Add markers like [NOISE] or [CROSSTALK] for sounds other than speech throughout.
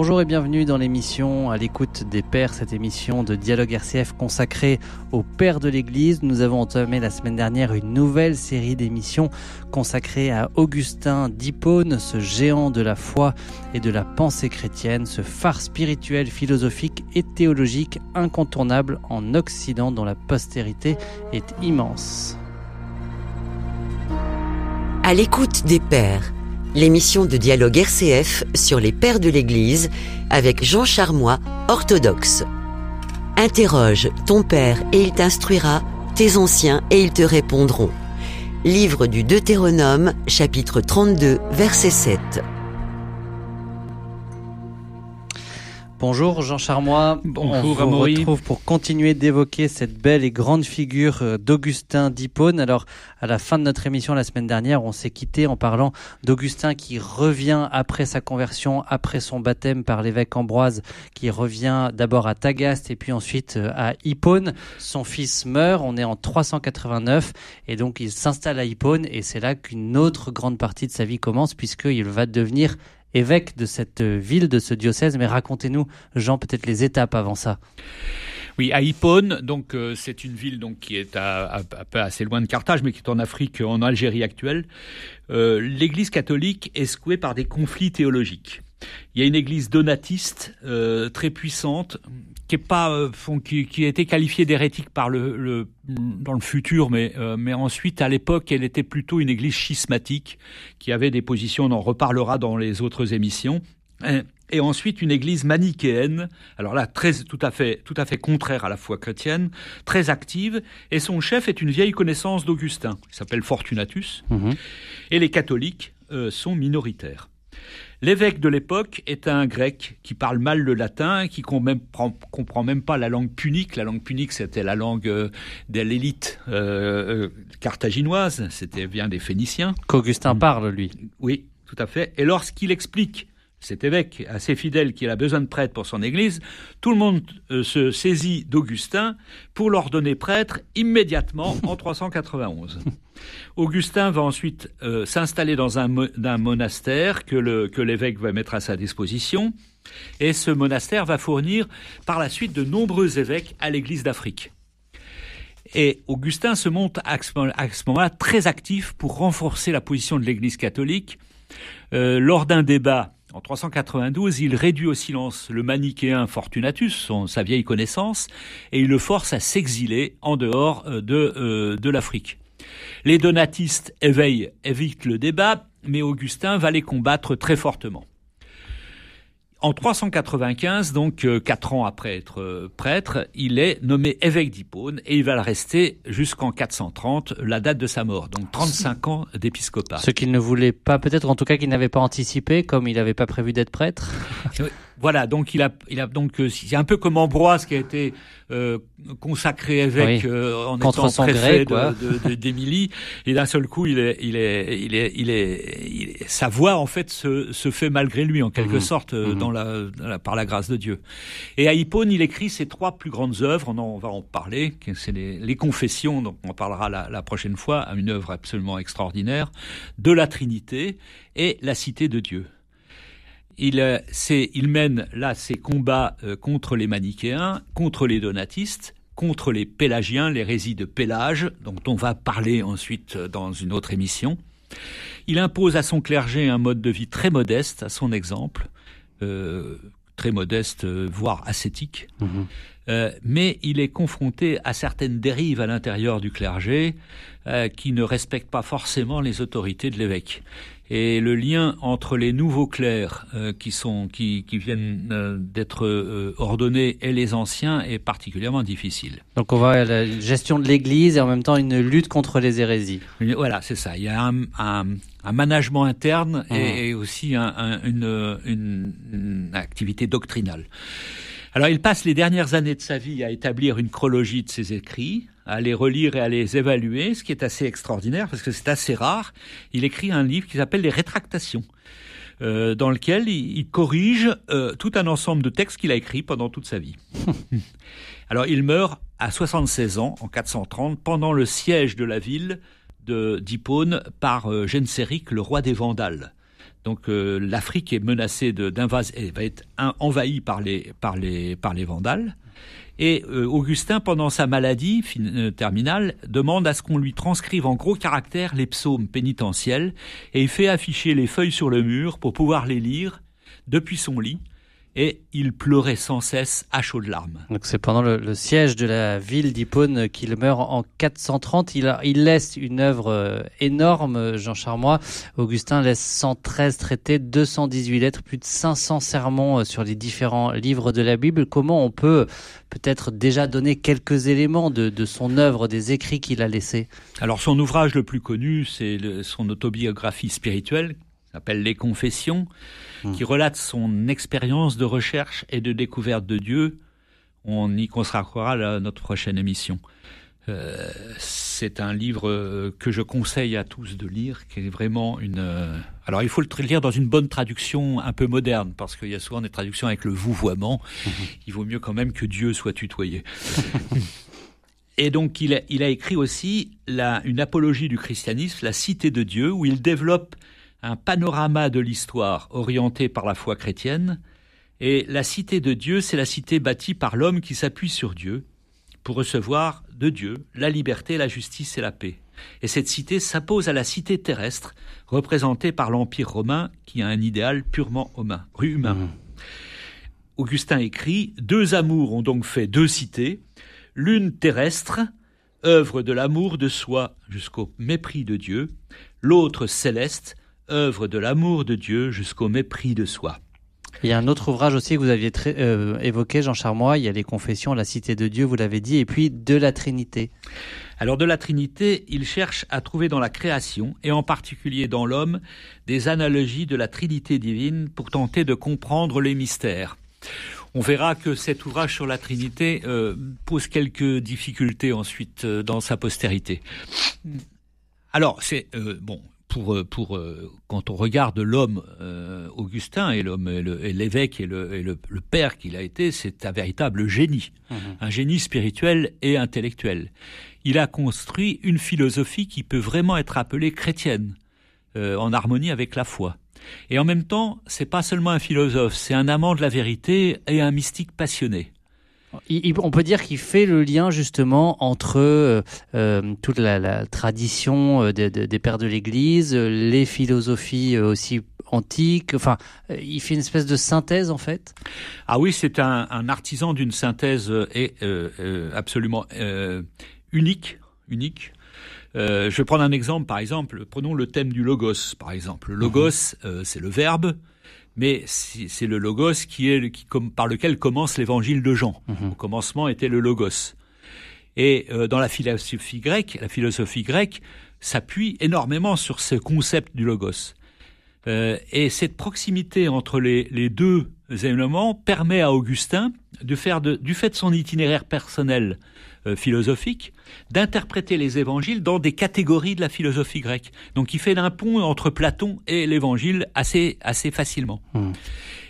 Bonjour et bienvenue dans l'émission À l'écoute des pères, cette émission de Dialogue RCF consacrée aux pères de l'Église. Nous avons entamé la semaine dernière une nouvelle série d'émissions consacrée à Augustin d'Hippone, ce géant de la foi et de la pensée chrétienne, ce phare spirituel, philosophique et théologique incontournable en Occident dont la postérité est immense. À l'écoute des pères l'émission de dialogue RCF sur les pères de l'Église avec Jean Charmois, orthodoxe. Interroge ton père et il t'instruira, tes anciens et ils te répondront. Livre du Deutéronome, chapitre 32, verset 7. Bonjour Jean Charmois. Bonjour On vous retrouve pour continuer d'évoquer cette belle et grande figure euh, d'Augustin d'Hippone. Alors, à la fin de notre émission la semaine dernière, on s'est quitté en parlant d'Augustin qui revient après sa conversion, après son baptême par l'évêque Ambroise, qui revient d'abord à Tagaste et puis ensuite euh, à Hippone. Son fils meurt, on est en 389 et donc il s'installe à Hippone et c'est là qu'une autre grande partie de sa vie commence puisqu'il va devenir évêque de cette ville, de ce diocèse. Mais racontez-nous, Jean, peut-être les étapes avant ça. Oui, à Hippone, donc euh, c'est une ville qui est à, peu assez loin de Carthage, mais qui est en Afrique, en Algérie actuelle. Euh, L'Église catholique est secouée par des conflits théologiques. Il y a une Église donatiste euh, très puissante qui est pas euh, qui, qui, a été qualifiée d'hérétique par le, le, dans le futur, mais euh, mais ensuite à l'époque elle était plutôt une église schismatique qui avait des positions, on en reparlera dans les autres émissions. Et, ensuite une église manichéenne, alors là très tout à fait tout à fait contraire à la foi chrétienne, très active. Et son chef est une vieille connaissance d'Augustin, qui s'appelle Fortunatus. Mmh. Et les catholiques sont minoritaires. L'évêque de l'époque est un grec qui parle mal le latin, qui comprend, comprend même pas la langue punique. La langue punique, c'était la langue euh, de l'élite euh, euh, carthaginoise, c'était bien des Phéniciens. Qu'Augustin parle, lui. Oui, tout à fait. Et lorsqu'il explique cet évêque assez fidèle qu'il a besoin de prêtre pour son église, tout le monde euh, se saisit d'Augustin pour l'ordonner prêtre immédiatement [LAUGHS] en 391. Augustin va ensuite euh, s'installer dans un, monastère que l'évêque va mettre à sa disposition, et ce monastère va fournir par la suite de nombreux évêques à l'église d'Afrique. Et Augustin se montre à ce moment-là très actif pour renforcer la position de l'Église catholique. Euh, lors d'un débat en 392, il réduit au silence le manichéen Fortunatus, son, sa vieille connaissance, et il le force à s'exiler en dehors euh, de, de l'Afrique. Les donatistes éveillent, évitent le débat, mais Augustin va les combattre très fortement. En 395, donc euh, quatre ans après être euh, prêtre, il est nommé évêque d'Hippone et il va le rester jusqu'en 430, la date de sa mort. Donc 35 ans d'épiscopat. Ce qu'il ne voulait pas, peut-être en tout cas qu'il n'avait pas anticipé, comme il n'avait pas prévu d'être prêtre. Voilà, donc il a, il a donc euh, c'est un peu comme Ambroise qui a été euh, consacré évêque euh, en Contre étant préfet d'Émilie, et d'un seul coup, il est, il est, il est, il est, sa voix en fait se, se fait malgré lui en quelque mmh. sorte mmh. dans, la, par la grâce de Dieu. Et à Hippone, il écrit ses trois plus grandes œuvres. On, en, on va en parler. C'est les, les, Confessions, donc on en parlera la, la prochaine fois. Une œuvre absolument extraordinaire de la Trinité et la Cité de Dieu il, euh, il mène là ses combats euh, contre les manichéens, contre les donatistes, contre les pélagiens, l'hérésie de Pélage, dont on va parler ensuite euh, dans une autre émission. Il impose à son clergé un mode de vie très modeste, à son exemple, très modeste, voire ascétique. Mhm. mais il est confronté à certaines dérives à l'intérieur du clergé qui ne respectent pas forcément les autorités de l'évêque et le lien entre les nouveaux clercs euh, qui sont qui, qui viennent euh, d'être euh, ordonnés et les anciens est particulièrement difficile. Donc on voit la gestion de l'Église et en même temps une lutte contre les hérésies. Voilà, c'est ça. Il y a un, un, un management interne et, mmh. aussi un, une, une, une activité doctrinale. Alors il passe les dernières années de sa vie à établir une chronologie de ses écrits, à les relire et à les évaluer, ce qui est assez extraordinaire parce que c'est assez rare. Il écrit un livre qui s'appelle Les Rétractations. Euh, dans lequel il, corrige euh, tout un ensemble de textes qu'il a écrits pendant toute sa vie. [LAUGHS] Alors il meurt à 76 ans, en 430, pendant le siège de la ville d'Hippone par euh, Genséric, le roi des Vandales. Donc l'Afrique est menacée d'invasion, va être envahie par les par les par les Vandales. Et Augustin, pendant sa maladie terminale, demande à ce qu'on lui transcrive en gros caractères les psaumes pénitentiels et il fait afficher les feuilles sur le mur pour pouvoir les lire. Depuis son lit et il pleurait sans cesse à chaudes larmes. Donc c'est pendant le, siège de la ville d'Hippone qu'il meurt en 430. Il, il laisse une œuvre euh, énorme, Jean Charmois. Augustin laisse 113 traités, 218 lettres, plus de 500 sermons euh, sur les différents livres de la Bible. Comment on peut peut-être déjà donner quelques éléments de, de son œuvre, des écrits qu'il a laissés? Alors son ouvrage le plus connu, c'est son autobiographie spirituelle s'appelle Les Confessions, hmm. qui relate son expérience de recherche et de découverte de Dieu. On y consacrera notre prochaine émission. Euh, c'est un livre euh, que je conseille à tous de lire, qui est vraiment une. Euh, alors il faut le lire dans une bonne traduction un peu moderne, parce qu'il y a souvent des traductions avec le vouvoiement. Hmm. Il vaut mieux quand même que Dieu soit tutoyé. [LAUGHS] Et donc il a, il a écrit aussi la, une apologie du christianisme, la Cité de Dieu, où il développe un panorama de l'histoire orienté par la foi chrétienne, et la cité de Dieu, c'est la cité bâtie par l'homme qui s'appuie sur Dieu pour recevoir de Dieu la liberté, la justice et la paix. Et cette cité s'oppose à la cité terrestre, représentée par l'Empire romain, qui a un idéal purement humain. Mmh. Augustin écrit Deux amours ont donc fait deux cités, l'une terrestre, œuvre de l'amour de soi jusqu'au mépris de Dieu, l'autre céleste, œuvre de l'amour de Dieu jusqu'au mépris de soi. Il y a un autre ouvrage aussi que vous aviez euh, évoqué, Jean Charmois, il y a les confessions, la cité de Dieu, vous l'avez dit, et puis de la Trinité. Alors de la Trinité, il cherche à trouver dans la création, et en particulier dans l'homme, des analogies de la Trinité divine pour tenter de comprendre les mystères. On verra que cet ouvrage sur la Trinité euh, pose quelques difficultés ensuite euh, dans sa postérité. Alors, c'est bon, pour, euh, pour euh, quand on regarde l'homme euh, Augustin et l'homme et l'évêque et, le, et le, père qu'il a été, c'est un véritable génie, mhm. un génie spirituel et intellectuel. Il a construit une philosophie qui peut vraiment être appelée chrétienne, en harmonie avec la foi. Et en même temps, c'est pas seulement un philosophe, c'est un amant de la vérité et un mystique passionné on peut dire qu'il fait le lien justement entre euh, euh, toute la, tradition euh, des pères de l'Église, les philosophies aussi antiques. Enfin, il fait une espèce de synthèse en fait. Ah oui, c'est un, artisan d'une synthèse absolument unique, unique. je vais prendre un exemple, par exemple, prenons le thème du logos, par exemple. Le logos, mhm. c'est le verbe mais c'est le logos qui est qui, par lequel commence l'évangile de Jean. Mhm. Au commencement était le logos. Et euh, dans la philosophie grecque, la philosophie grecque s'appuie énormément sur ce concept du logos. Euh, et cette proximité entre les, les, deux éléments permet à Augustin de faire de, du fait de son itinéraire personnel philosophique, d'interpréter les évangiles dans des catégories de la philosophie grecque. Donc il fait un pont entre Platon et l'évangile assez, assez facilement. Hmm.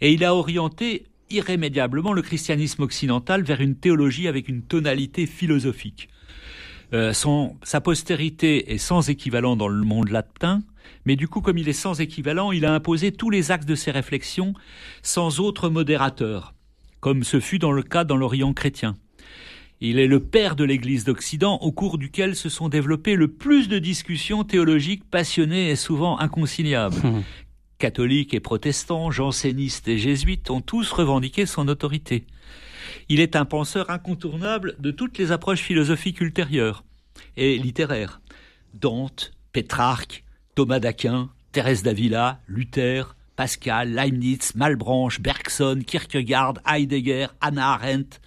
Et il a orienté irrémédiablement le christianisme occidental vers une théologie avec une tonalité philosophique. Euh, son, sa postérité est sans équivalent dans le monde latin, mais du coup, comme il est sans équivalent, il a imposé tous les axes de ses réflexions sans autre modérateur, comme ce fut dans le cas dans l'Orient chrétien. Il est le père de l'Église d'Occident au cours duquel se sont développées le plus de discussions théologiques passionnées et souvent inconciliables. Catholiques et protestants, jansénistes et jésuites ont tous revendiqué son autorité. Il est un penseur incontournable de toutes les approches philosophiques ultérieures et littéraires. Dante, Pétrarque, Thomas d'Aquin, Thérèse d'Avila, Luther, Pascal, Leibniz, Malbranche, Bergson, Kierkegaard, Heidegger, Anna Arendt,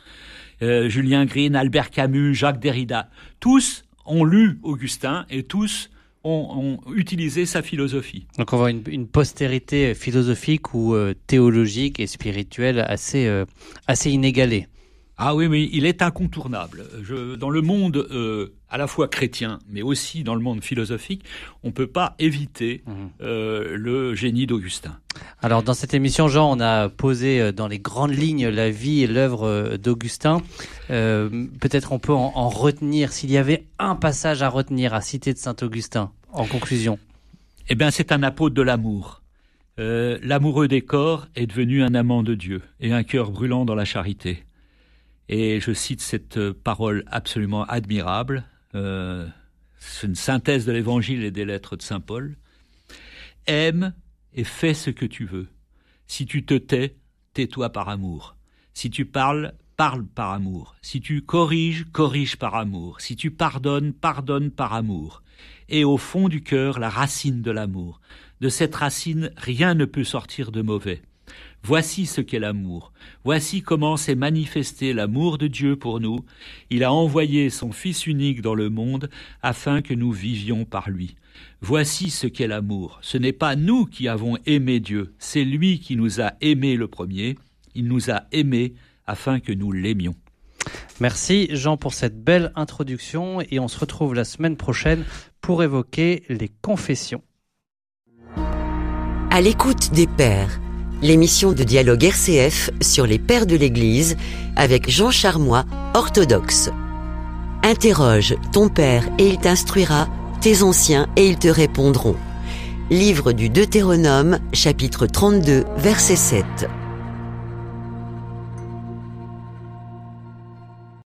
euh, Julien Green, Albert Camus, Jacques Derrida. Tous ont lu Augustin et tous ont, utilisé sa philosophie. Donc on voit une, postérité philosophique ou euh, théologique et spirituelle assez, euh, assez inégalée. Ah oui, mais il est incontournable. Je, dans le monde euh, à la fois chrétien, mais aussi dans le monde philosophique, on ne peut pas éviter mhm. euh, le génie d'Augustin. Alors dans cette émission, Jean, on a posé euh, dans les grandes lignes la vie et l'œuvre d'Augustin. Peut-être on peut en, en retenir, s'il y avait un passage à retenir à citer de Saint-Augustin, en conclusion. Eh bien, c'est un apôtre de l'amour. Euh, l'amoureux des corps est devenu un amant de Dieu et un cœur brûlant dans la charité. Et je cite cette parole absolument admirable. Euh, c'est une synthèse de l'évangile et des lettres de Saint Paul. Aime et fais ce que tu veux. Si tu te tais, tais-toi par amour. Si tu parles, parle par amour. Si tu corriges, corrige par amour. Si tu pardonnes, pardonne par amour. Et au fond du cœur, la racine de l'amour. De cette racine, rien ne peut sortir de mauvais. Voici ce qu'est l'amour. Voici comment s'est manifesté l'amour de Dieu pour nous. Il a envoyé son Fils unique dans le monde afin que nous vivions par lui. Voici ce qu'est l'amour. Ce n'est pas nous qui avons aimé Dieu, c'est lui qui nous a aimés le premier. Il nous a aimés afin que nous l'aimions. Merci Jean pour cette belle introduction et on se retrouve la semaine prochaine pour évoquer les confessions. À l'écoute des pères, l'émission de dialogue RCF sur les pères de l'Église avec Jean Charmois, orthodoxe. Interroge ton père et il t'instruira, tes anciens et ils te répondront. Livre du Deutéronome, chapitre 32, verset 7.